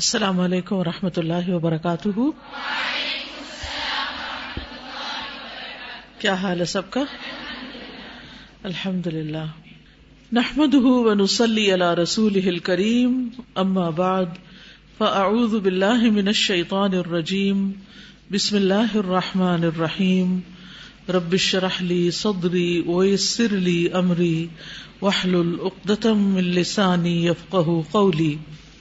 السلام علیکم و رحمۃ اللہ وبرکاتہ۔ کیا حال ہے سب کا؟ الحمد للہ نحمد ونسلی علی رسول کریم اما بعد، فاعوذ باللہ من الشیطان الرجیم، بسم اللہ الرحمن الرحیم۔ رب اشرح لی صدری ویسر لی امری، واحلل عقدۃ من لسانی یفقهوا قولی۔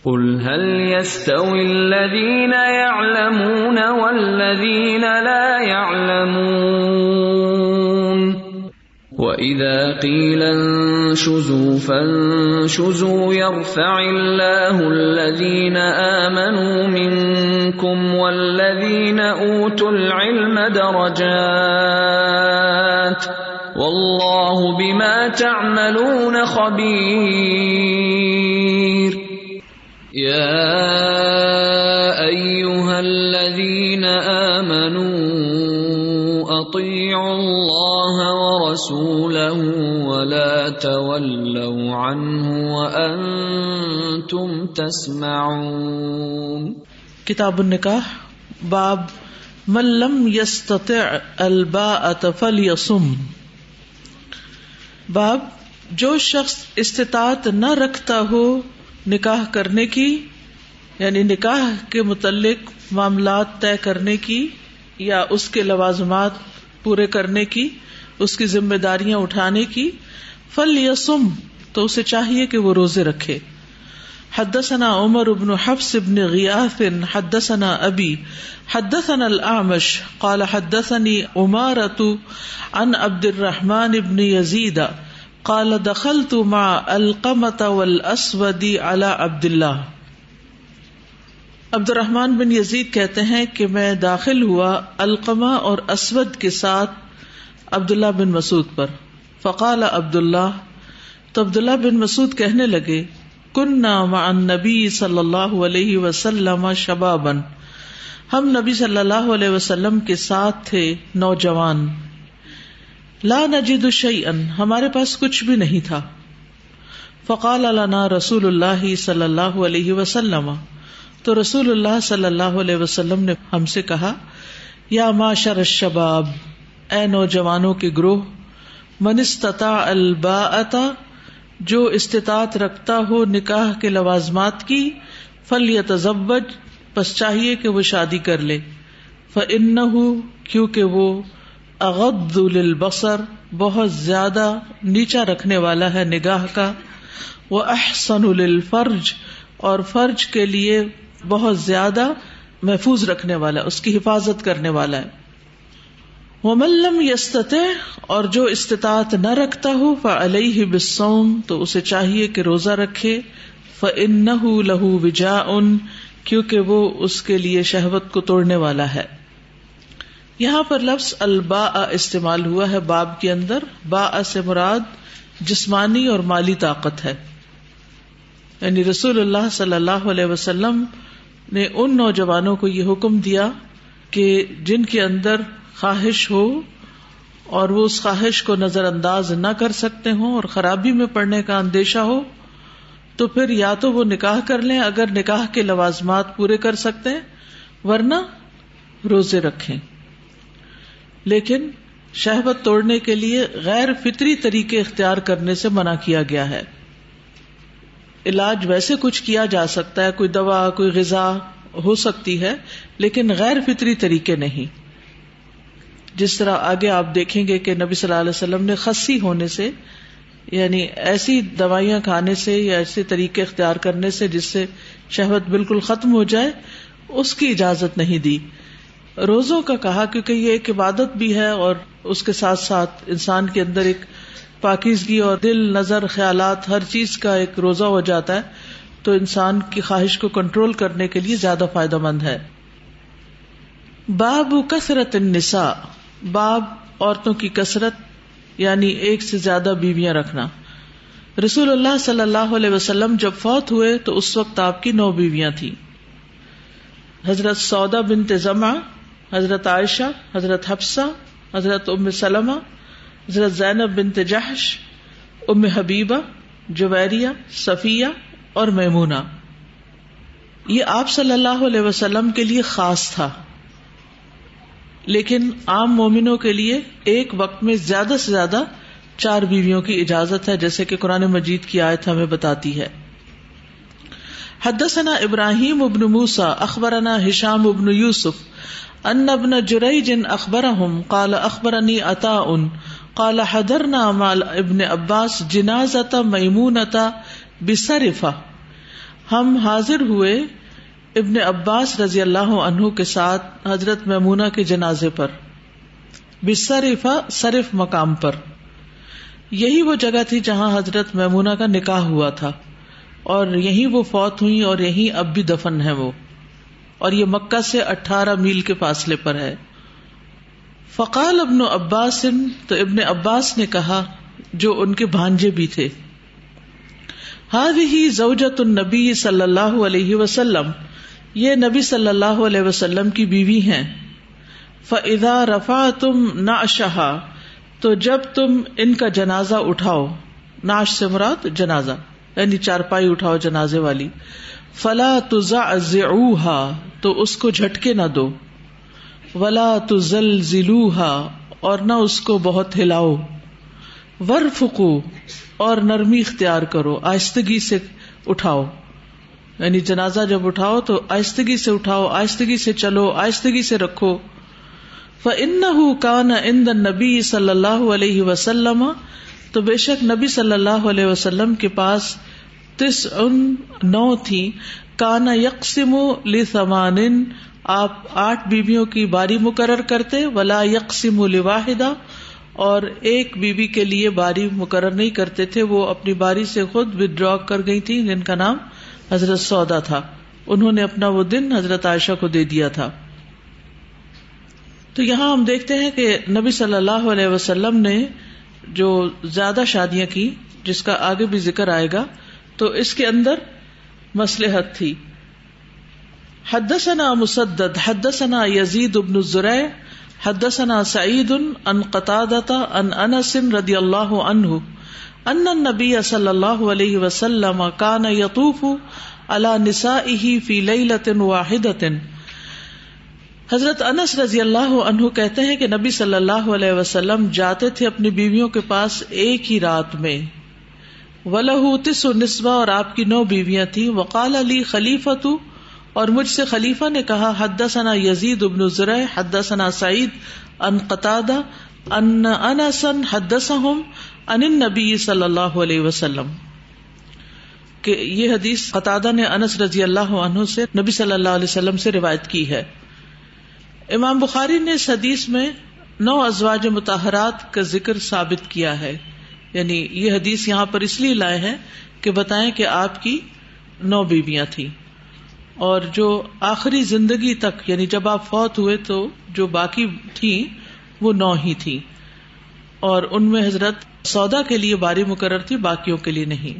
قل هل يستوي الذين يعلمون والذين لا يعلمون واذا قيل انشزوا فانشزوا يرفع الله الذين امنوا منكم والذين اوتوا العلم درجات والله بما تعملون خبير يا أيها الذين آمنوا أطيعوا الله ورسوله ولا تولوا عنه وأنتم تسمعون. کتاب النکاح، باب من لم يستطع الباءة فليصم. باب، جو شخص استطاعت نہ رکھتا ہو نکاح کرنے کی یعنی نکاح کے متعلق معاملات طے کرنے کی یا اس کے لوازمات پورے کرنے کی، اس کی ذمہ داریاں اٹھانے کی، فل یا سم تو اسے چاہیے کہ وہ روزے رکھے۔ حدثنا عمر ابن حفص ابن غیاث، حدثنا ابی، حدثنا الاعمش، قال حدثني عمارة عن عبد الرحمن ابن يزيد قال دخلت مع القمة والاسود على عبد الله. عبد الرحمن بن یزید کہتے ہیں کہ میں داخل ہوا القما اور اسود کے ساتھ عبداللہ بن مسعود پر. فقال عبد اللہ تو عبداللہ بن مسعود کہنے لگے کن مع النبی صلی اللہ علیہ وسلم شبابن ہم نبی صلی اللہ علیہ وسلم کے ساتھ تھے نوجوان۔ لا نجد شیئن ہمارے پاس کچھ بھی نہیں تھا۔ فقال لنا رسول اللہ صلی اللہ علیہ وسلم۔ تو رسول اللہ صلی اللہ علیہ وسلم نے ہم سے کہا، یا معاشر الشباب، اے نوجوانوں کے گروہ، من استطاع الباءتا جو استطاعت رکھتا ہو نکاح کے لوازمات کی فل یا تزبج پس چاہیے کہ وہ شادی کر لے۔ فَإِنَّهُ، کیونکہ وہ اغد للبصر، بہت زیادہ نیچا رکھنے والا ہے نگاہ کا۔ وہ احسن للفرج، اور فرج کے لیے بہت زیادہ محفوظ رکھنے والا، اس کی حفاظت کرنے والا ہے۔ وہ ملم یستتے اور جو استطاعت نہ رکھتا ہو فعلیہ بسوم تو اسے چاہیے کہ روزہ رکھے۔ فَإِنَّهُ لَهُ وِجَاءٌ، کیونکہ وہ اس کے لیے شہوت کو توڑنے والا ہے۔ یہاں پر لفظ البا استعمال ہوا ہے باب کے اندر۔ با سے مراد جسمانی اور مالی طاقت ہے۔ یعنی رسول اللہ صلی اللہ علیہ وسلم نے ان نوجوانوں کو یہ حکم دیا کہ جن کے اندر خواہش ہو اور وہ اس خواہش کو نظر انداز نہ کر سکتے ہوں اور خرابی میں پڑنے کا اندیشہ ہو، تو پھر یا تو وہ نکاح کر لیں اگر نکاح کے لوازمات پورے کر سکتے ہیں ورنہ روزے رکھیں۔ لیکن شہبت توڑنے کے لیے غیر فطری طریقے اختیار کرنے سے منع کیا گیا ہے۔ علاج ویسے کچھ کیا جا سکتا ہے، کوئی دوا، کوئی غذا ہو سکتی ہے، لیکن غیر فطری طریقے نہیں۔ جس طرح آگے آپ دیکھیں گے کہ نبی صلی اللہ علیہ وسلم نے خسی ہونے سے یعنی ایسی دوائیاں کھانے سے یا ایسے طریقے اختیار کرنے سے جس سے شہوت بالکل ختم ہو جائے، اس کی اجازت نہیں دی۔ روزوں کا کہا، کیونکہ یہ ایک عبادت بھی ہے اور اس کے ساتھ ساتھ انسان کے اندر ایک پاکیزگی اور دل، نظر، خیالات، ہر چیز کا ایک روزہ ہو جاتا ہے، تو انسان کی خواہش کو کنٹرول کرنے کے لیے زیادہ فائدہ مند ہے۔ باب کثرت النساء، باب عورتوں کی کثرت یعنی ایک سے زیادہ بیویاں رکھنا۔ رسول اللہ صلی اللہ علیہ وسلم جب فوت ہوئے، تو اس وقت آپ کی نو بیویاں تھیں۔ حضرت سودا بنت زما حضرت عائشہ، حضرت حفصہ، حضرت ام سلمہ، حضرت زینب بنت جہش ام حبیبہ، جویریہ، صفیہ اور میمونہ۔ یہ آپ صلی اللہ علیہ وسلم کے لیے خاص تھا۔ لیکن عام مومنوں کے لیے ایک وقت میں زیادہ سے زیادہ چار بیویوں کی اجازت ہے، جیسے کہ قرآن مجید کی آیت ہمیں بتاتی ہے۔ حدثنا ابراہیم ابن موسا اخبرنا ہشام ابن یوسف ان ابن جریج اخبرهم قال اخبرني عطاء قال حضرنا مال ابن عباس جنازة میمونة بصرفة. ہم حاضر ہوئے ابن عباس رضی اللہ عنہ کے ساتھ حضرت میمونہ کے جنازے پر بصرفة صرف مقام پر۔ یہی وہ جگہ تھی جہاں حضرت میمونہ کا نکاح ہوا تھا، اور یہی وہ فوت ہوئی اور یہی اب بھی دفن ہے وہ۔ اور یہ مکہ سے اٹھارہ میل کے فاصلے پر ہے۔ فقال ابن عباس، تو ابن عباس نے کہا، جو ان کے بھانجے بھی تھے۔ ہی زوجت النبی صلی اللہ علیہ وسلم، یہ نبی صلی اللہ علیہ وسلم کی بیوی ہیں۔ فضا رفا تم نہ تو جب تم ان کا جنازہ اٹھاؤ ناش سے مراد جنازہ یعنی چارپائی اٹھاؤ جنازے والی۔ فلا تزا تو اس کو جھٹکے نہ دو۔ ولا تزل اور نہ اس کو بہت ہلاؤ۔ ور فکو اور نرمی اختیار کرو، آہستگی سے اٹھاؤ۔ یعنی جنازہ جب اٹھاؤ، تو آہستگی سے اٹھاؤ، آہستگی سے چلو، آہستگی سے رکھو۔ ان کا ان نبی صلی اللہ علیہ وسلم، تو بے شک نبی صلی اللہ علیہ وسلم کے پاس تس ان نو تھی۔ کانا یکسم لمان آپ آٹھ بیویوں کی باری مقرر کرتے۔ ولا یکسم لواحدہ۔ اور ایک بیوی کے لیے باری مقرر نہیں کرتے تھے۔ وہ اپنی باری سے خود ودرا کر گئی تھی جن کا نام حضرت سودا تھا۔ انہوں نے اپنا وہ دن حضرت عائشہ کو دے دیا تھا۔ تو یہاں ہم دیکھتے ہیں کہ نبی صلی اللہ علیہ وسلم نے جو زیادہ شادیاں کی، جس کا آگے بھی ذکر آئے گا تو اس کے اندر مسلحت تھی۔ حدثنا مسدد، حدثنا یزید ابن الزرع حدثنا سعید ان قطادتا ان انس رضی اللہ عنہ، ان النبی صلی اللہ علیہ وسلم کان یطوف على نسائه فی لیلۃ واحدۃ۔ حضرت انس رضی اللہ عنہ کہتے ہیں کہ نبی صلی اللہ علیہ وسلم جاتے تھے اپنی بیویوں کے پاس ایک ہی رات میں۔ ولہ تس اور آپ کی نو بیویاں تھیں۔ وقال علی خلیفہ تو اور مجھ سے خلیفہ نے کہا حد ثنا یزید ابن ذرا حد ثنا سعید ان قطع ان انسن حد ان نبی صلی اللہ علیہ وسلم۔ کہ یہ حدیث قطع نے انس رضی اللہ عنہ سے، نبی صلی اللہ علیہ وسلم سے روایت کی ہے۔ امام بخاری نے اس حدیث میں نو ازواج متحرات کا ذکر ثابت کیا ہے۔ یعنی یہ حدیث یہاں پر اس لیے لائے ہیں کہ بتائیں کہ آپ کی نو بیویاں تھیں۔ اور جو آخری زندگی تک یعنی جب آپ فوت ہوئے تو جو باقی تھیں، وہ نو ہی تھی اور ان میں حضرت سودا کے لیے باری مقرر تھی، باقیوں کے لیے نہیں۔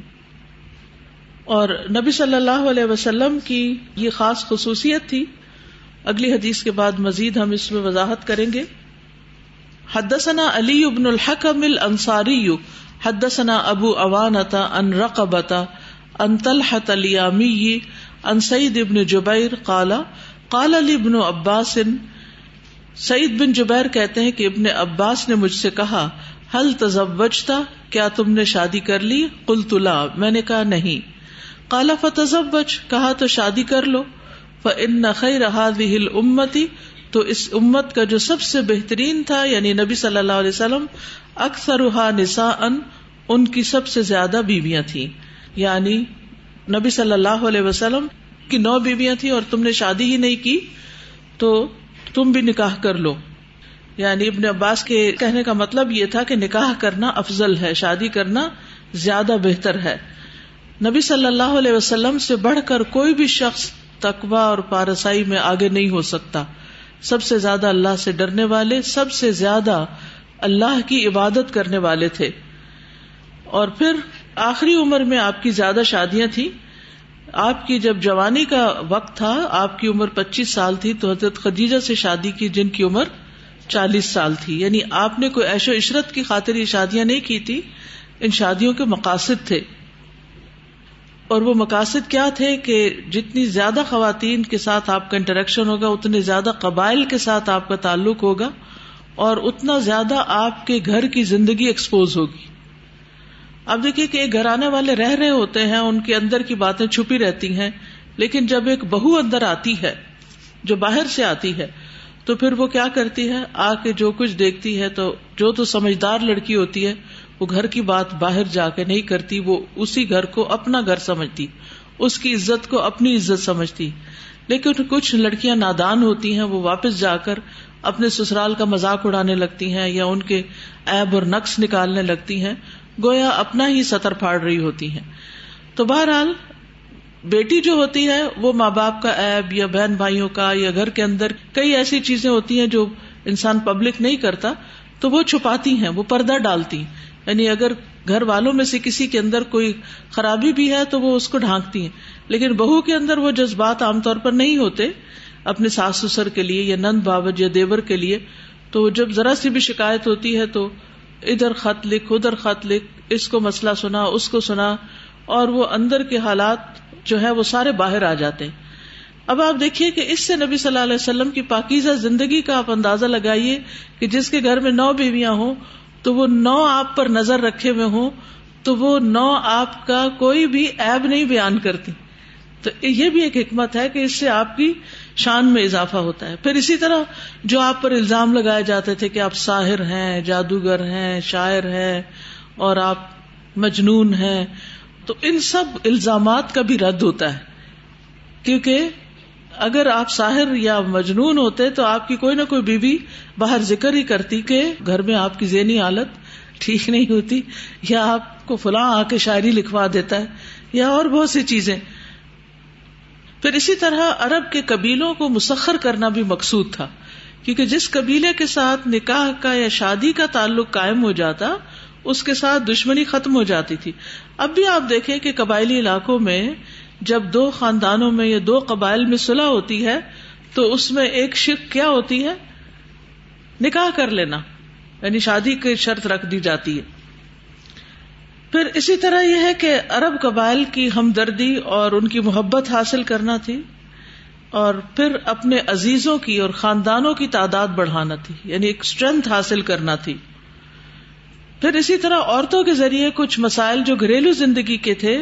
اور نبی صلی اللہ علیہ وسلم کی یہ خاص خصوصیت تھی۔ اگلی حدیث کے بعد مزید ہم اس میں وضاحت کریں گے۔ حدثنا علی ابن الحکم الانصاری، حدثنا ابو اوانتا ان رقبتا ان طلحت الیامی ان سعید ابن جبیر قالا قال علی ابن عباس، سعید بن جبیر کہتے ہیں کہ ابن عباس نے مجھ سے کہا حل تزوجتا؟ کیا تم نے شادی کر لی؟ قلت، لا۔ میں نے کہا، نہیں۔ قالا فتزوج۔ کہا، تو شادی کر لو۔ ان خیر هذه امتی تو اس امت کا جو سب سے بہترین تھا یعنی نبی صلی اللہ علیہ وسلم اکثر نسا ان ان کی سب سے زیادہ بیویاں تھیں۔ یعنی نبی صلی اللہ علیہ وسلم کی نو بیویاں تھیں اور تم نے شادی ہی نہیں کی، تو تم بھی نکاح کر لو۔ یعنی ابن عباس کے کہنے کا مطلب یہ تھا کہ نکاح کرنا افضل ہے، شادی کرنا زیادہ بہتر ہے۔ نبی صلی اللہ علیہ وسلم سے بڑھ کر کوئی بھی شخص تقوا اور پارسائی میں آگے نہیں ہو سکتا۔ سب سے زیادہ اللہ سے ڈرنے والے، سب سے زیادہ اللہ کی عبادت کرنے والے تھے۔ اور پھر آخری عمر میں آپ کی زیادہ شادیاں تھیں۔ آپ کی جب جوانی کا وقت تھا، آپ کی عمر پچیس سال تھی تو حضرت خدیجہ سے شادی کی، جن کی عمر چالیس سال تھی۔ یعنی آپ نے کوئی ایش و عشرت کی خاطر یہ شادیاں نہیں کی تھی، ان شادیوں کے مقاصد تھے۔ اور وہ مقاصد کیا تھے کہ جتنی زیادہ خواتین کے ساتھ آپ کا انٹریکشن ہوگا، اتنے زیادہ قبائل کے ساتھ آپ کا تعلق ہوگا اور اتنا زیادہ آپ کے گھر کی زندگی ایکسپوز ہوگی۔ اب دیکھیے کہ ایک گھرانے والے رہ رہے ہوتے ہیں، ان کے اندر کی باتیں چھپی رہتی ہیں، لیکن جب ایک بہو اندر آتی ہے، جو باہر سے آتی ہے، تو پھر وہ کیا کرتی ہے؟ آ کے جو کچھ دیکھتی ہے تو، جو تو سمجھدار لڑکی ہوتی ہے وہ گھر کی بات باہر جا کے نہیں کرتی، وہ اسی گھر کو اپنا گھر سمجھتی، اس کی عزت کو اپنی عزت سمجھتی۔ لیکن کچھ لڑکیاں نادان ہوتی ہیں، وہ واپس جا کر اپنے سسرال کا مذاق اڑانے لگتی ہیں یا ان کے ایب اور نقص نکالنے لگتی ہیں، گویا اپنا ہی سطر پھاڑ رہی ہوتی ہیں۔ تو بہرحال، بیٹی جو ہوتی ہے، وہ ماں باپ کا ایب یا بہن بھائیوں کا یا گھر کے اندر کئی ایسی چیزیں ہوتی ہیں جو انسان پبلک نہیں کرتا، تو وہ چھپاتی ہیں، وہ پردہ ڈالتی۔ یعنی اگر گھر والوں میں سے کسی کے اندر کوئی خرابی بھی ہے تو وہ اس کو ڈھانکتی ہیں۔ لیکن بہو کے اندر وہ جذبات عام طور پر نہیں ہوتے، اپنے ساس سسر کے لیے یا نند بابج یا دیور کے لیے۔ تو جب ذرا سی بھی شکایت ہوتی ہے تو ادھر خط لکھ، ادھر خط لکھ، اس کو مسئلہ سنا، اس کو سنا، اور وہ اندر کے حالات جو ہے وہ سارے باہر آ جاتے ہیں۔ اب آپ دیکھیے کہ اس سے نبی صلی اللہ علیہ وسلم کی پاکیزہ زندگی کا آپ اندازہ لگائیے کہ جس کے گھر میں نو بیویاں ہوں تو وہ نو آپ پر نظر رکھے ہوئے ہوں، تو وہ نو آپ کا کوئی بھی ایب نہیں بیان کرتی۔ تو یہ بھی ایک حکمت ہے کہ اس سے آپ کی شان میں اضافہ ہوتا ہے۔ پھر اسی طرح جو آپ پر الزام لگائے جاتے تھے کہ آپ ساحر ہیں، جادوگر ہیں، شاعر ہیں اور آپ مجنون ہیں، تو ان سب الزامات کا بھی رد ہوتا ہے۔ کیونکہ اگر آپ ساحر یا مجنون ہوتے تو آپ کی کوئی نہ کوئی بیوی باہر ذکر ہی کرتی کہ گھر میں آپ کی ذہنی حالت ٹھیک نہیں ہوتی، یا آپ کو فلاں آ کے شاعری لکھوا دیتا ہے، یا اور بہت سی چیزیں۔ پھر اسی طرح ارب کے قبیلوں کو مسخر کرنا بھی مقصود تھا، کیونکہ جس قبیلے کے ساتھ نکاح کا یا شادی کا تعلق قائم ہو جاتا، اس کے ساتھ دشمنی ختم ہو جاتی تھی۔ اب بھی آپ دیکھیں کہ قبائلی علاقوں میں جب دو خاندانوں میں یا دو قبائل میں صلح ہوتی ہے، تو اس میں ایک شک کیا ہوتی ہے؟ نکاح کر لینا یعنی شادی کی شرط رکھ دی جاتی ہے۔ پھر اسی طرح یہ ہے کہ ارب قبائل کی ہمدردی اور ان کی محبت حاصل کرنا تھی، اور پھر اپنے عزیزوں کی اور خاندانوں کی تعداد بڑھانا تھی یعنی ایک اسٹرینتھ حاصل کرنا تھی۔ پھر اسی طرح عورتوں کے ذریعے کچھ مسائل جو گھریلو زندگی کے تھے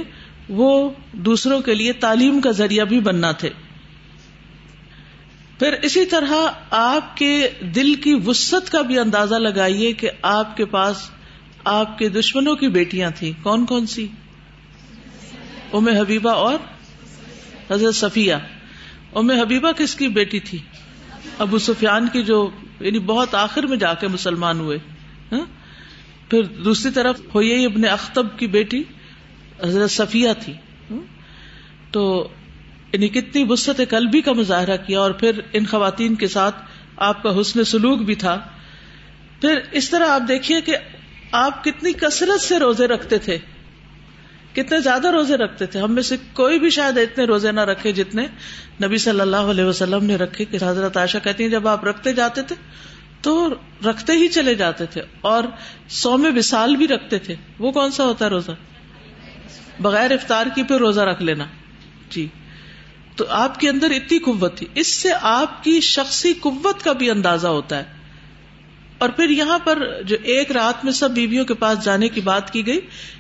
وہ دوسروں کے لیے تعلیم کا ذریعہ بھی بننا تھے۔ پھر اسی طرح آپ کے دل کی وسط کا بھی اندازہ لگائیے کہ آپ کے پاس آپ کے دشمنوں کی بیٹیاں تھیں۔ کون کون سی؟ ام حبیبہ اور حضرت صفیہ۔ ام حبیبہ کس کی بیٹی تھی؟ ابو سفیان کی جو یعنی بہت آخر میں جا کے مسلمان ہوئے۔ ہاں؟ پھر دوسری طرف ہوئی ابن اختب کی بیٹی۔ حضرت صفیہ تھی۔ تو یعنی کتنی وسط قلبی کا مظاہرہ کیا اور پھر ان خواتین کے ساتھ آپ کا حسن سلوک بھی تھا۔ پھر اس طرح آپ دیکھیے کہ آپ کتنی کثرت سے روزے رکھتے تھے۔ کتنے زیادہ روزے رکھتے تھے۔ ہم میں سے کوئی بھی شاید اتنے روزے نہ رکھے جتنے نبی صلی اللہ علیہ وسلم نے رکھے کہ حضرت عائشہ کہتی ہیں، جب آپ رکھتے جاتے تھے تو رکھتے ہی چلے جاتے تھے اور سو میں وسال بھی رکھتے تھے۔ وہ کون سا ہوتا ہے روزہ؟ بغیر افطار کی پھر روزہ رکھ لینا۔ جی۔ تو آپ کے اندر اتنی قوت تھی۔ اس سے آپ کی شخصی قوت کا بھی اندازہ ہوتا ہے۔ اور پھر یہاں پر جو ایک رات میں سب بیویوں کے پاس جانے کی بات کی گئی،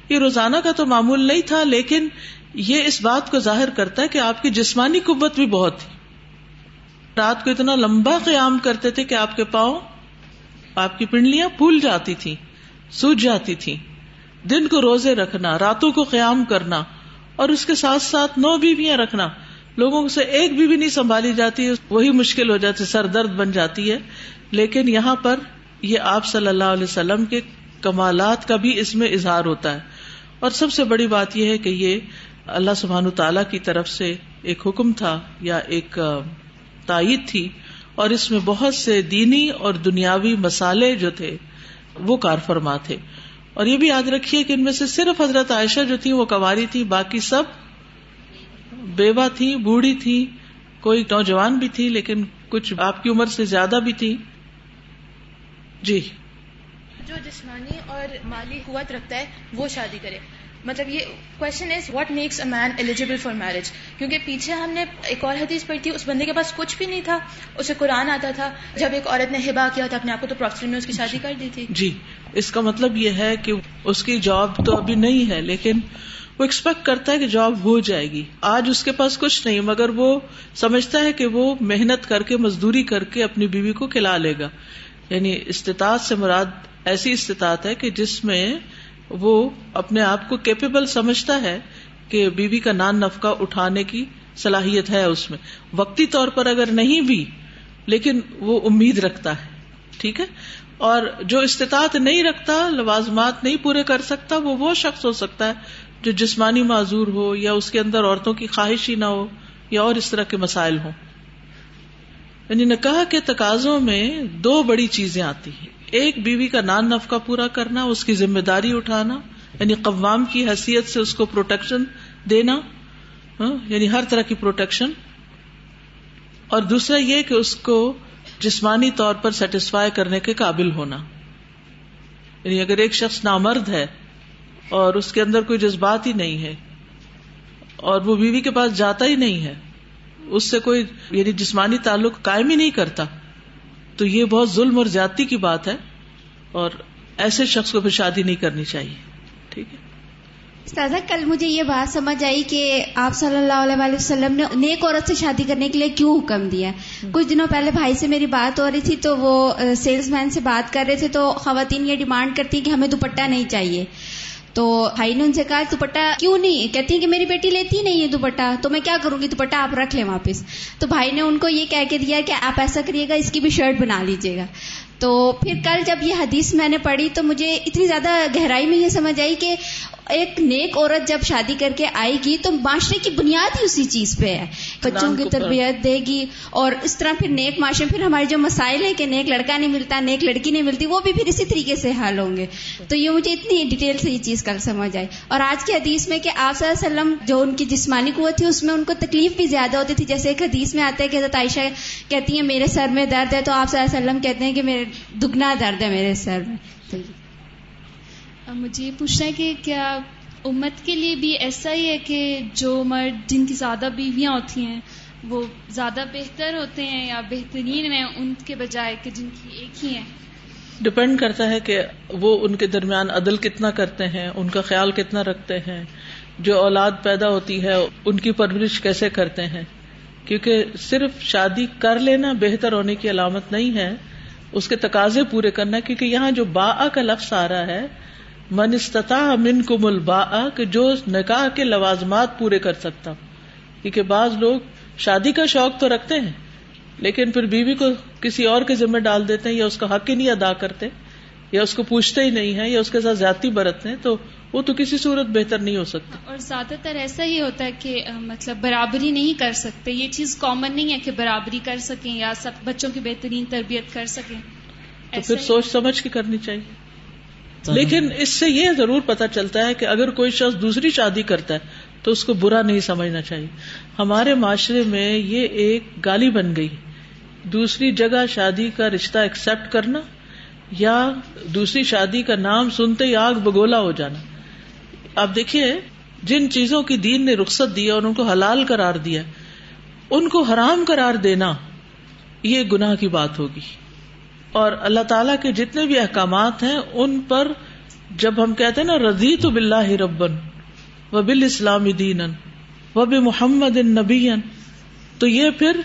یہ روزانہ کا تو معمول نہیں تھا، لیکن یہ اس بات کو ظاہر کرتا ہے کہ آپ کی جسمانی قوت بھی بہت تھی۔ رات کو اتنا لمبا قیام کرتے تھے کہ آپ کے پاؤں، آپ کی پنڈلیاں پھول جاتی تھی سوج جاتی تھی دن کو روزے رکھنا، راتوں کو قیام کرنا اور اس کے ساتھ ساتھ نو بیویاں رکھنا۔ لوگوں سے ایک بھی نہیں سنبھالی جاتی، وہی مشکل ہو جاتی، سر درد بن جاتی ہے۔ لیکن یہاں پر یہ آپ صلی اللہ علیہ وسلم کے کمالات کا بھی اس میں اظہار ہوتا ہے۔ اور سب سے بڑی بات یہ ہے کہ یہ اللہ سبحان تعالی کی طرف سے ایک حکم تھا یا ایک تائید تھی۔ اور اس میں بہت سے دینی اور دنیاوی مسالے جو تھے، وہ کار فرما تھے۔ اور یہ بھی یاد رکھیے کہ ان میں سے صرف حضرت عائشہ جو تھی وہ کواری تھی باقی سب بیوہ تھی بوڑھی تھی کوئی نوجوان بھی تھی لیکن کچھ آپ کی عمر سے زیادہ بھی تھی۔ جی۔ جو جسمانی اور مالی قوت رکھتا ہے وہ شادی کرے۔ مطلب یہ question is what makes a man eligible for marriage کیونکہ پیچھے ہم نے ایک اور حدیث پڑھی تھی اس بندے کے پاس کچھ بھی نہیں تھا اسے قرآن آتا تھا۔ جب ایک عورت نے ہبا کیا تھا اپنے آپ کو تو پروفیسر نے اس کی شادی کر دی تھی۔ جی۔ اس کا مطلب یہ ہے کہ اس کی جاب تو ابھی نہیں ہے، لیکن وہ ایکسپیکٹ کرتا ہے کہ جاب ہو جائے گی۔ آج اس کے پاس کچھ نہیں، مگر وہ سمجھتا ہے کہ وہ محنت کر کے، مزدوری کر کے اپنی بیوی کو کھلا لے گا۔ یعنی استطاعت سے مراد ایسی استطاعت ہے کہ جس میں وہ اپنے آپ کو کیپیبل سمجھتا ہے کہ بیوی کا نان نفقہ اٹھانے کی صلاحیت ہے اس میں۔ وقتی طور پر اگر نہیں بھی، لیکن وہ امید رکھتا ہے۔ ٹھیک ہے؟ اور جو استطاعت نہیں رکھتا، لوازمات نہیں پورے کر سکتا، وہ وہ شخص ہو سکتا ہے جو جسمانی معذور ہو یا اس کے اندر عورتوں کی خواہش ہی نہ ہو یا اور اس طرح کے مسائل ہوں۔ یعنی نکاح کے تقاضوں میں دو بڑی چیزیں آتی ہیں۔ ایک بیوی کا نان نفقہ پورا کرنا، اس کی ذمہ داری اٹھانا یعنی قوام کی حیثیت سے اس کو پروٹیکشن دینا ہاں، یعنی ہر طرح کی پروٹیکشن اور دوسرا یہ کہ اس کو جسمانی طور پر سیٹسفائی کرنے کے قابل ہونا۔ یعنی اگر ایک شخص نامرد ہے اور اس کے اندر کوئی جذبات ہی نہیں ہے اور وہ بیوی کے پاس جاتا ہی نہیں ہے، اس سے کوئی یعنی جسمانی تعلق قائم ہی نہیں کرتا، تو یہ بہت ظلم اور زیادتی کی بات ہے اور ایسے شخص کو پھر شادی نہیں کرنی چاہیے۔ ٹھیک ہے۔ سادہ کل مجھے یہ بات سمجھ آئی کہ آپ صلی اللہ علیہ وسلم نے نیک عورت سے شادی کرنے کے لیے کیوں حکم دیا؟ کچھ دنوں پہلے بھائی سے میری بات ہو رہی تھی تو وہ سیلس مین سے بات کر رہے تھے تو خواتین یہ ڈیمانڈ کرتی کہ ہمیں دوپٹہ نہیں چاہیے۔ تو بھائی نے ان سے کہا دوپٹہ کیوں نہیں؟ کہتی ہیں کہ میری بیٹی لیتی نہیں ہے دوپٹہ تو میں کیا کروں گی؟ دوپٹہ آپ رکھ لیں واپس۔ تو بھائی نے ان کو یہ کہہ کے دیا کہ آپ ایسا کریے گا اس کی بھی شرٹ بنا لیجیے گا۔ تو پھر کل جب یہ حدیث میں نے پڑھی تو مجھے اتنی زیادہ گہرائی میں یہ سمجھ آئی کہ ایک نیک عورت جب شادی کر کے آئے گی تو معاشرے کی بنیاد ہی اسی چیز پہ ہے۔ بچوں کی تربیت دے گی اور اس طرح پھر نیک معاشرے پھر ہمارے جو مسائل ہے کہ نیک لڑکا نہیں ملتا نیک لڑکی نہیں ملتی وہ بھی پھر اسی طریقے سے حل ہوں گے۔ تو یہ مجھے اتنی ڈیٹیل سے یہ چیز کل سمجھ آئی۔ اور آج کے حدیث میں کہ آپ صلی اللہ علیہ وسلم جو ان کی جسمانی قوت تھی اس میں ان کو تکلیف بھی زیادہ ہوتی تھی۔ جیسے ایک حدیث میں آتا ہے کہ حضرت عائشہ کہتی ہیں میرے سر میں درد ہے تو آپ صلی اللہ علیہ وسلم کہتے ہیں کہ میرے دگنا درد ہے میرے سر میں۔ مجھے یہ پوچھنا ہے کہ کیا امت کے لیے بھی ایسا ہی ہے کہ جو مرد جن کی زیادہ بیویاں ہوتی ہیں وہ زیادہ بہتر ہوتے ہیں یا بہترین ہیں ان کے بجائے کہ جن کی ایک ہی ہیں؟ ڈپینڈ کرتا ہے کہ وہ ان کے درمیان عدل کتنا کرتے ہیں، ان کا خیال کتنا رکھتے ہیں، جو اولاد پیدا ہوتی ہے ان کی پرورش کیسے کرتے ہیں؟ کیونکہ صرف شادی کر لینا بہتر ہونے کی علامت نہیں ہے، اس کے تقاضے پورے کرنا، کیونکہ یہاں جو با کا لفظ آ رہا ہے من استطاع من کو ملبا کہ جو نکاح کے لوازمات پورے کر سکتا۔ کیونکہ بعض لوگ شادی کا شوق تو رکھتے ہیں لیکن پھر بیوی کو کسی اور کے ذمہ ڈال دیتے ہیں یا اس کا حق ہی نہیں ادا کرتے یا اس کو پوچھتے ہی نہیں ہے یا اس کے ساتھ زیادتی برتتے ہیں تو وہ تو کسی صورت بہتر نہیں ہو سکتی اور زیادہ تر ایسا ہی ہوتا ہے کہ مطلب برابری نہیں کر سکتے۔ یہ چیز کامن نہیں ہے کہ برابری کر سکیں یا سب بچوں کی بہترین تربیت کر سکیں۔ تو پھر سوچ سمجھ کے کرنی چاہیے۔ لیکن اس سے یہ ضرور پتا چلتا ہے کہ اگر کوئی شخص دوسری شادی کرتا ہے تو اس کو برا نہیں سمجھنا چاہیے۔ ہمارے معاشرے میں یہ ایک گالی بن گئی۔ دوسری جگہ شادی کا رشتہ ایکسپٹ کرنا یا دوسری شادی کا نام سنتے ہی آگ بگولا ہو جانا۔ آپ دیکھیے، جن چیزوں کی دین نے رخصت دیا اور ان کو حلال قرار دیا ان کو حرام قرار دینا یہ گناہ کی بات ہوگی۔ اور اللہ تعالیٰ کے جتنے بھی احکامات ہیں، ان پر جب ہم کہتے ہیں نا رضی تو بلّہ ربن و بال اسلام دین و بے محمد نبی تو یہ پھر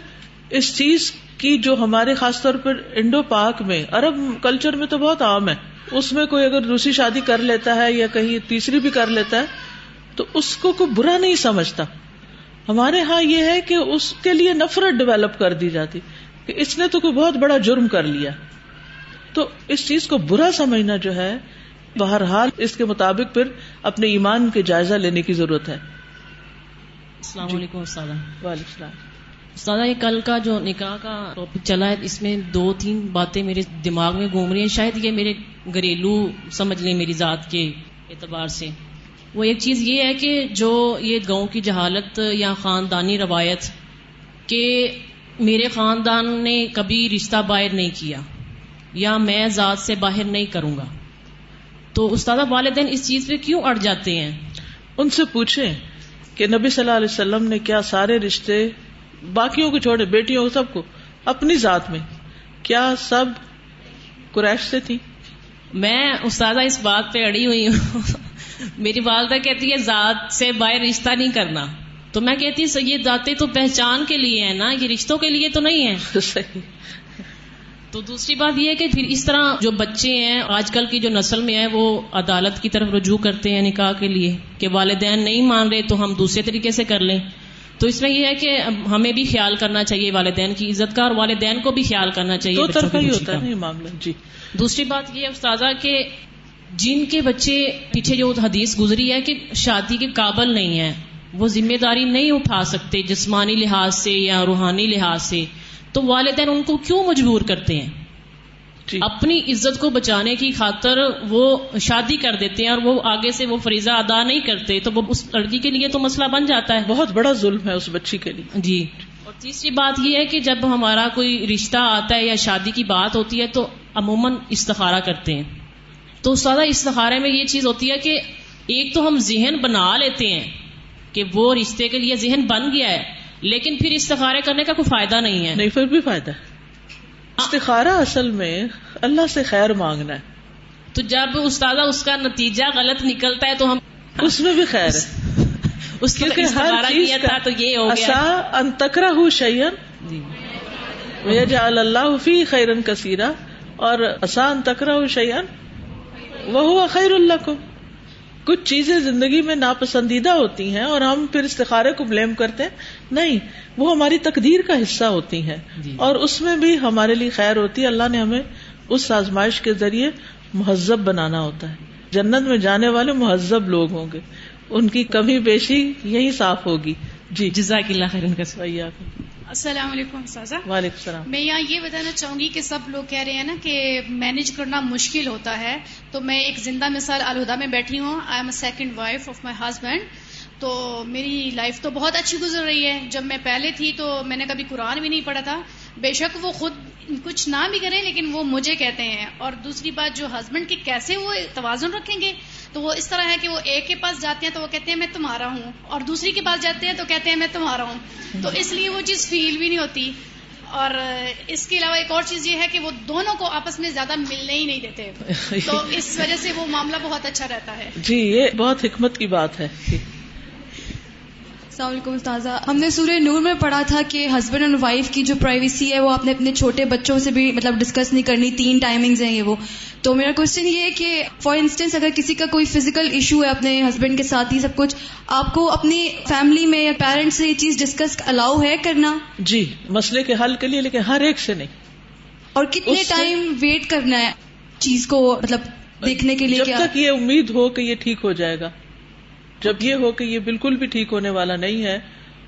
اس چیز کی جو ہمارے خاص طور پر انڈو پاک میں، عرب کلچر میں تو بہت عام ہے۔ اس میں کوئی اگر دوسری شادی کر لیتا ہے یا کہیں تیسری بھی کر لیتا ہے، تو اس کو کوئی برا نہیں سمجھتا۔ ہمارے ہاں یہ ہے کہ اس کے لیے نفرت ڈیولپ کر دی جاتی، کہ اس نے تو کوئی بہت بڑا جرم کر لیا۔ تو اس چیز کو برا سمجھنا جو ہے بہرحال اس کے مطابق پھر اپنے ایمان کے جائزہ لینے کی ضرورت ہے۔ السلام جی۔ علیکم وعلیکم السلام۔ استاد یہ کل کا جو نکاح کا ٹاپک چلا ہے اس میں دو تین باتیں میرے دماغ میں گھوم رہی ہیں۔ شاید یہ میرے گھریلو سمجھ لیں میری ذات کے اعتبار سے۔ وہ ایک چیز یہ ہے کہ جو یہ گاؤں کی جہالت یا خاندانی روایت کہ میرے خاندان نے کبھی رشتہ باہر نہیں کیا۔ یا میں ذات سے باہر نہیں کروں گا۔ تو استاد والدین اس چیز پہ کیوں اڑ جاتے ہیں؟ ان سے پوچھیں کہ نبی صلی اللہ علیہ وسلم نے کیا سارے رشتے باقیوں کو چھوڑے بیٹیوں کو سب کو اپنی ذات میں کیا سب قریش سے تھی میں استاذہ اس بات پہ اڑی ہوئی ہوں۔ میری والدہ کہتی ہے ذات سے باہر رشتہ نہیں کرنا۔ تو میں کہتی ہوں یہ ذاتیں تو پہچان کے لیے ہے نا یہ رشتوں کے لیے تو نہیں ہے تو دوسری بات یہ ہے کہ پھر اس طرح جو بچے ہیں آج کل کی جو نسل میں ہے وہ عدالت کی طرف رجوع کرتے ہیں نکاح کے لیے کہ والدین نہیں مان رہے تو ہم دوسرے طریقے سے کر لیں۔ تو اس میں یہ ہے کہ ہمیں بھی خیال کرنا چاہیے والدین کی عزت کا اور والدین کو بھی خیال کرنا چاہیے دو کی ہی ہوتا ہے معاملہ جی۔ دوسری بات یہ ہے استاذہ کہ جن کے بچے پیچھے جو حدیث گزری ہے کہ شادی کے قابل نہیں ہے وہ ذمہ داری نہیں اٹھا سکتے جسمانی لحاظ سے یا روحانی لحاظ سے۔ تو والدین ان کو کیوں مجبور کرتے ہیں؟ جی۔ اپنی عزت کو بچانے کی خاطر وہ شادی کر دیتے ہیں اور وہ آگے سے وہ فریضہ ادا نہیں کرتے تو وہ اس لڑکی کے لیے تو مسئلہ بن جاتا ہے۔ بہت بڑا ظلم ہے اس بچی کے لیے۔ جی۔ اور تیسری بات یہ ہے کہ جب ہمارا کوئی رشتہ آتا ہے یا شادی کی بات ہوتی ہے تو عموماً استخارہ کرتے ہیں۔ تو سادہ استخارے میں یہ چیز ہوتی ہے کہ ایک تو ہم ذہن بنا لیتے ہیں کہ وہ رشتے کے لیے ذہن بن گیا ہے۔ لیکن پھر استخارے کرنے کا کوئی فائدہ نہیں ہے۔ نہیں پھر بھی فائدہ۔ ہے استخارہ اصل میں اللہ سے خیر مانگنا ہے۔ تو جب استاذہ اس کا نتیجہ غلط نکلتا ہے تو ہم اس میں بھی خیر ہے۔ اس کا تھا تو یہ ہو گیا۔ اصا ان تکرا ہوں شیئن جی۔ ویجعل اللہ فی خیرن کثیرا۔ اور اصا ان تکرا ہوں شیئن وہ ہوا خیر اللہ کو کچھ چیزیں زندگی میں ناپسندیدہ ہوتی ہیں اور ہم پھر استخارے کو بلیم کرتے ہیں۔ نہیں وہ ہماری تقدیر کا حصہ ہوتی ہیں۔ جی۔ اور اس میں بھی ہمارے لیے خیر ہوتی ہے۔ اللہ نے ہمیں اس آزمائش کے ذریعے مہذب بنانا ہوتا ہے۔ جنت میں جانے والے مہذب لوگ ہوں گے۔ ان کی کمی بیشی یہی صاف ہوگی۔ جی۔ جزاک اللہ خیر کا بھیا السلام علیکم سازا۔ وعلیکم السلام۔ میں یہاں یہ بتانا چاہوں گی کہ سب لوگ کہہ رہے ہیں نا کہ مینج کرنا مشکل ہوتا ہے۔ تو میں ایک زندہ مثال الہدا میں بیٹھی ہوں۔ I am a second wife of my husband تو میری لائف تو بہت اچھی گزر رہی ہے۔ جب میں پہلے تھی تو میں نے کبھی قرآن بھی نہیں پڑھا تھا۔ بے شک وہ خود کچھ نہ بھی کریں لیکن وہ مجھے کہتے ہیں۔ اور دوسری بات جو ہسبینڈ کی کیسے وہ توازن رکھیں گے؟ تو وہ اس طرح ہے کہ وہ ایک کے پاس جاتے ہیں تو وہ کہتے ہیں میں تمہارا ہوں اور دوسری کے پاس جاتے ہیں تو کہتے ہیں میں تمہارا ہوں۔ تو اس لیے وہ چیز فیل بھی نہیں ہوتی۔ اور اس کے علاوہ ایک اور چیز یہ ہے کہ وہ دونوں کو آپس میں زیادہ ملنے ہی نہیں دیتے۔ تو اس وجہ سے وہ معاملہ بہت اچھا رہتا ہے۔ جی یہ بہت حکمت کی بات ہے۔ السلام علیکم استاذہ۔ ہم نے سورہ نور میں پڑھا تھا کہ ہسبینڈ اینڈ وائف کی جو پرائیویسی ہے وہ آپ نے اپنے چھوٹے بچوں سے بھی مطلب ڈسکس نہیں کرنی تین ٹائمنگز ہیں یہ وہ۔ تو میرا کوشچن یہ ہے کہ فار انسٹنس اگر کسی کا کوئی فزیکل ایشو ہے اپنے ہسبینڈ کے ساتھ ہی سب کچھ آپ کو اپنی فیملی میں یا پیرنٹس سے یہ چیز ڈسکس الاؤ ہے کرنا؟ جی مسئلے کے حل کے لیے لیکن ہر ایک سے نہیں۔ اور کتنے ٹائم ویٹ کرنا ہے چیز کو مطلب دیکھنے کے لیے جب تک یہ امید ہو کہ یہ ٹھیک ہو جائے گا۔ جب یہ ہو کہ یہ بالکل بھی ٹھیک ہونے والا نہیں ہے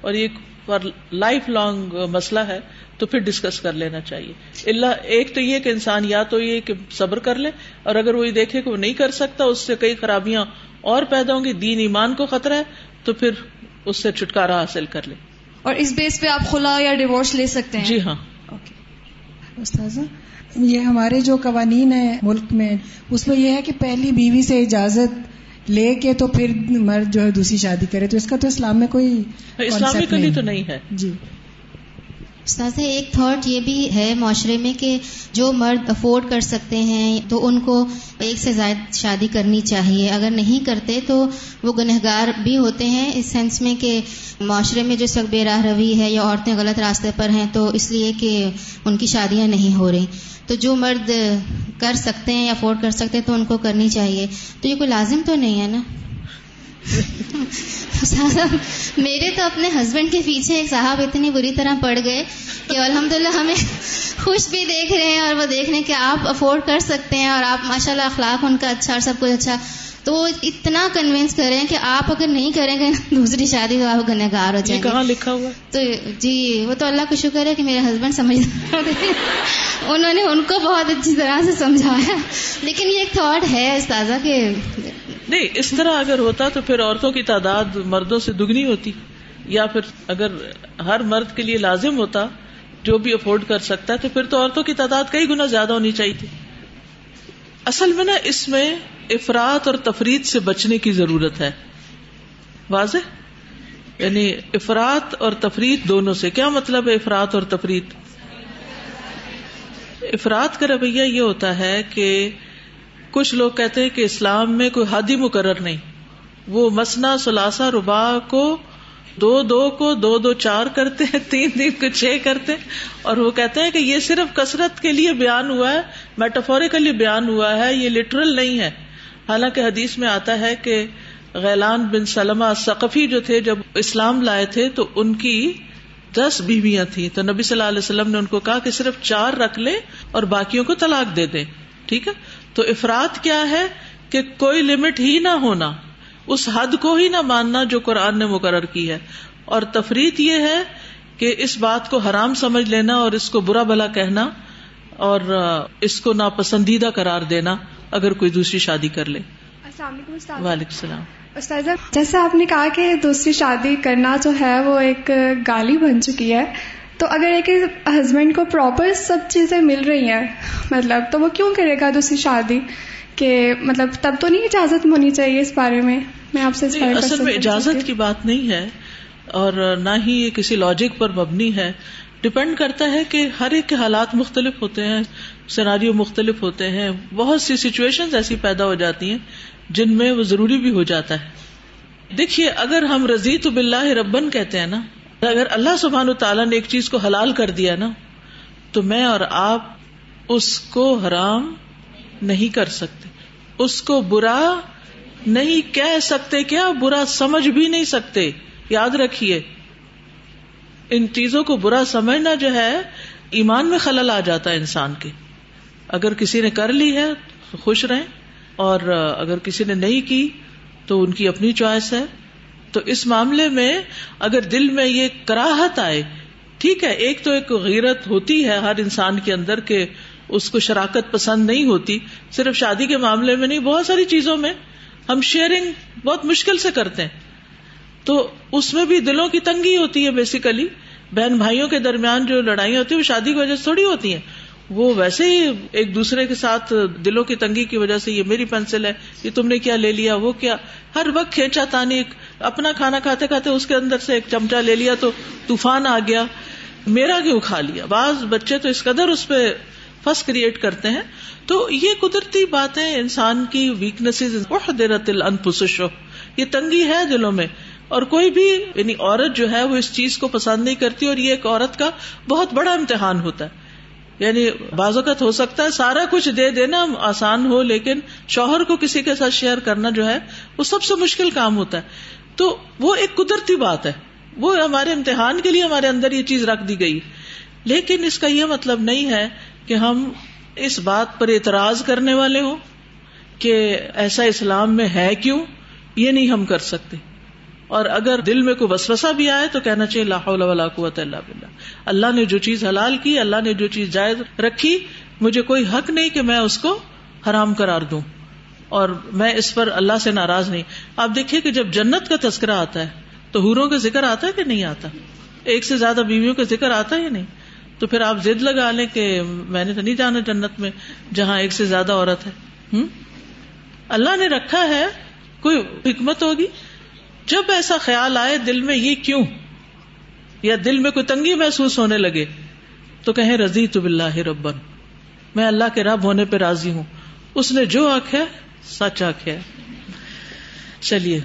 اور یہ لائف لانگ مسئلہ ہے تو پھر ڈسکس کر لینا چاہیے۔ اللہ ایک تو یہ کہ انسان یا تو یہ کہ صبر کر لے اور اگر وہ یہ دیکھے کہ وہ نہیں کر سکتا اس سے کئی خرابیاں اور پیدا ہوں گی دین ایمان کو خطرہ ہے تو پھر اس سے چھٹکارا حاصل کر لے۔ اور اس بیس پہ آپ خلا یا ڈیورس لے سکتے ہیں؟ جی ہاں۔ استاذہ یہ ہمارے جو قوانین ہیں ملک میں اس میں یہ ہے کہ پہلی بیوی سے اجازت لے کے تو پھر مرد جو ہے دوسری شادی کرے تو اس کا تو اسلام میں کوئی اسلامی کلی تو نہیں ہے۔ جی۔ استاذ، ایک تھاٹ یہ بھی ہے معاشرے میں کہ جو مرد افورڈ کر سکتے ہیں تو ان کو ایک سے زائد شادی کرنی چاہیے۔ اگر نہیں کرتے تو وہ گنہگار بھی ہوتے ہیں اس سینس میں کہ معاشرے میں جو وقت بے راہ روی ہے یا عورتیں غلط راستے پر ہیں تو اس لیے کہ ان کی شادیاں نہیں ہو رہی۔ تو جو مرد کر سکتے ہیں یا افورڈ کر سکتے ہیں تو ان کو کرنی چاہیے۔ تو یہ کوئی لازم تو نہیں ہے نا؟ میرے تو اپنے ہسبینڈ کے پیچھے ایک صاحب اتنی بری طرح پڑ گئے کہ الحمدللہ ہمیں خوش بھی دیکھ رہے ہیں اور وہ دیکھ رہے ہیں کہ آپ افورڈ کر سکتے ہیں اور آپ ماشاءاللہ اخلاق ان کا اچھا اور سب کچھ اچھا تو وہ اتنا کنوینس کریں کہ آپ اگر نہیں کریں گے دوسری شادی تو آپ گنہگار ہو یہ جائیں گے۔ کہاں لکھا ہوا؟ تو جی وہ تو اللہ کا شکر ہے کہ میرے ہسبینڈ سمجھ انہوں نے ان کو بہت اچھی طرح سے سمجھایا۔ لیکن یہ ایک تھاٹ ہے استاذہ کہ نہیں، اس طرح اگر ہوتا تو پھر عورتوں کی تعداد مردوں سے دگنی ہوتی، یا پھر اگر ہر مرد کے لیے لازم ہوتا، جو بھی افورڈ کر سکتا ہے، تو پھر تو عورتوں کی تعداد کئی گنا زیادہ ہونی چاہیے۔ تھی اصل میں نا، اس میں افراد اور تفرید سے بچنے کی ضرورت ہے۔ واضح؟ یعنی افراد اور تفریح دونوں سے۔ کیا مطلب ہے افراد اور تفریح افراد کا رویہ یہ ہوتا ہے کہ کچھ لوگ کہتے ہیں کہ اسلام میں کوئی حادی مقرر نہیں۔ وہ مسنا سلاسا ربا کو دو دو کو دو دو چار کرتے ہیں، تین دن کو چھ کرتے ہیں۔ اور وہ کہتے ہیں کہ یہ صرف کثرت کے لیے بیان ہوا ہے میٹافوریکلی بیان ہوا ہے، یہ لٹرل نہیں ہے۔ حالانکہ حدیث میں آتا ہے کہ غیلان بن سلمہ ثقفی جو تھے، جب اسلام لائے تھے تو ان کی دس بیویاں تھیں۔ تو نبی صلی اللہ علیہ وسلم نے ان کو کہا کہ صرف چار رکھ لیں اور باقیوں کو طلاق دے دیں۔ ٹھیک ہے؟ تو افراد کیا ہے کہ کوئی لمٹ ہی نہ ہونا اس حد کو ہی نہ ماننا جو قرآن نے مقرر کی ہے۔ اور تفریح یہ ہے کہ اس بات کو حرام سمجھ لینا اور اس کو برا بلا کہنا اور اس کو ناپسندیدہ قرار دینا اگر کوئی دوسری شادی کر لے۔ السلام علیکم وعلیکم السلام۔ استاذہ جیسے آپ نے کہا کہ دوسری شادی کرنا جو ہے وہ ایک گالی بن چکی ہے تو اگر ایک ہسبینڈ کو پراپر سب چیزیں مل رہی ہیں مطلب تو وہ کیوں کرے گا دوسری شادی؟ کہ مطلب تب تو نہیں اجازت ہونی چاہیے اس بارے میں۔ میں آپ سے اصل میں اجازت کی بات نہیں ہے اور نہ ہی یہ کسی لاجک پر مبنی ہے۔ ڈپینڈ کرتا ہے کہ ہر ایک کے حالات مختلف ہوتے ہیں سیناریو مختلف ہوتے ہیں۔ بہت سی سچویشن ایسی پیدا ہو جاتی ہیں جن میں وہ ضروری بھی ہو جاتا ہے۔ دیکھیے اگر ہم رضی تو بلّہ ربن کہتے ہیں نا اگر اللہ سبحان تعالیٰ نے ایک چیز کو حلال کر دیا نا، تو میں اور آپ اس کو حرام نہیں کر سکتے۔ اس کو برا نہیں کہہ سکتے، کیا برا سمجھ بھی نہیں سکتے۔ یاد رکھیے، ان چیزوں کو برا سمجھنا جو ہے، ایمان میں خلل آ جاتا ہے انسان کے۔ اگر کسی نے کر لی ہے تو خوش رہیں، اور اگر کسی نے نہیں کی تو ان کی اپنی چوائس ہے۔ تو اس معاملے میں اگر دل میں یہ کراہت آئے، ٹھیک ہے، ایک تو ایک غیرت ہوتی ہے ہر انسان کے اندر کہ اس کو شراکت پسند نہیں ہوتی، صرف شادی کے معاملے میں نہیں، بہت ساری چیزوں میں ہم شیئرنگ بہت مشکل سے کرتے ہیں۔ تو اس میں بھی دلوں کی تنگی ہوتی ہے بیسیکلی بہن بھائیوں کے درمیان جو لڑائیاں ہوتی ہیں، وہ شادی کی وجہ سے تھوڑی ہوتی ہیں۔ وہ ویسے ہی ایک دوسرے کے ساتھ دلوں کی تنگی کی وجہ سے، یہ میری پینسل ہے، یہ تم نے کیا، لے لیا، وہ کیا۔ ہر وقت کھینچا تانی اپنا کھانا کھاتے کھاتے اس کے اندر سے ایک چمچا لے لیا تو طوفان آ گیا، میرا کیوں کھا لیا؟ بعض بچے تو اس قدر اس پہ فس کریٹ کرتے ہیں۔ تو یہ قدرتی باتیں انسان کی ویکنیس یہ تنگی ہے دلوں میں۔ اور کوئی بھی یعنی عورت جو ہے، وہ اس چیز کو پسند نہیں کرتی اور یہ ایک عورت کا بہت بڑا امتحان ہوتا ہے۔ یعنی بعض اوقات ہو سکتا ہے سارا کچھ دے دینا آسان ہو، لیکن شوہر کو کسی کے ساتھ شیئر کرنا جو ہے، وہ سب سے مشکل کام ہوتا ہے۔ تو وہ ایک قدرتی بات ہے۔ وہ ہمارے امتحان کے لیے ہمارے اندر یہ چیز رکھ دی گئی۔ لیکن اس کا یہ مطلب نہیں ہے کہ ہم اس بات پر اعتراض کرنے والے ہوں کہ ایسا اسلام میں ہے کیوں؟ یہ نہیں ہم کر سکتے۔ اور اگر دل میں کوئی وسوسہ بھی آئے تو کہنا چاہیے لا حول ولا قوت الا باللہ۔ اللہ نے جو چیز حلال کی، اللہ نے جو چیز جائز رکھی، مجھے کوئی حق نہیں کہ میں اس کو حرام قرار دوں۔ اور میں اس پر اللہ سے ناراض نہیں۔ آپ دیکھیے کہ جب جنت کا تذکرہ آتا ہے، تو حوروں کا ذکر آتا ہے کہ نہیں آتا؟ ایک سے زیادہ بیویوں کا ذکر آتا ہے یا نہیں؟ تو پھر آپ ضد لگا لیں کہ میں نے تو نہیں جانا جنت میں، جہاں ایک سے زیادہ عورت ہے۔ اللہ نے رکھا ہے، کوئی حکمت ہوگی؟ جب ایسا خیال آئے دل میں یہ کیوں؟ یا دل میں کوئی تنگی محسوس ہونے لگے؟ تو کہیں رضی تو بلّہ ربن، میں اللہ کے رب ہونے پہ راضی ہوں۔ اس نے جو آخ ہے سچ آخ ہے چلیے۔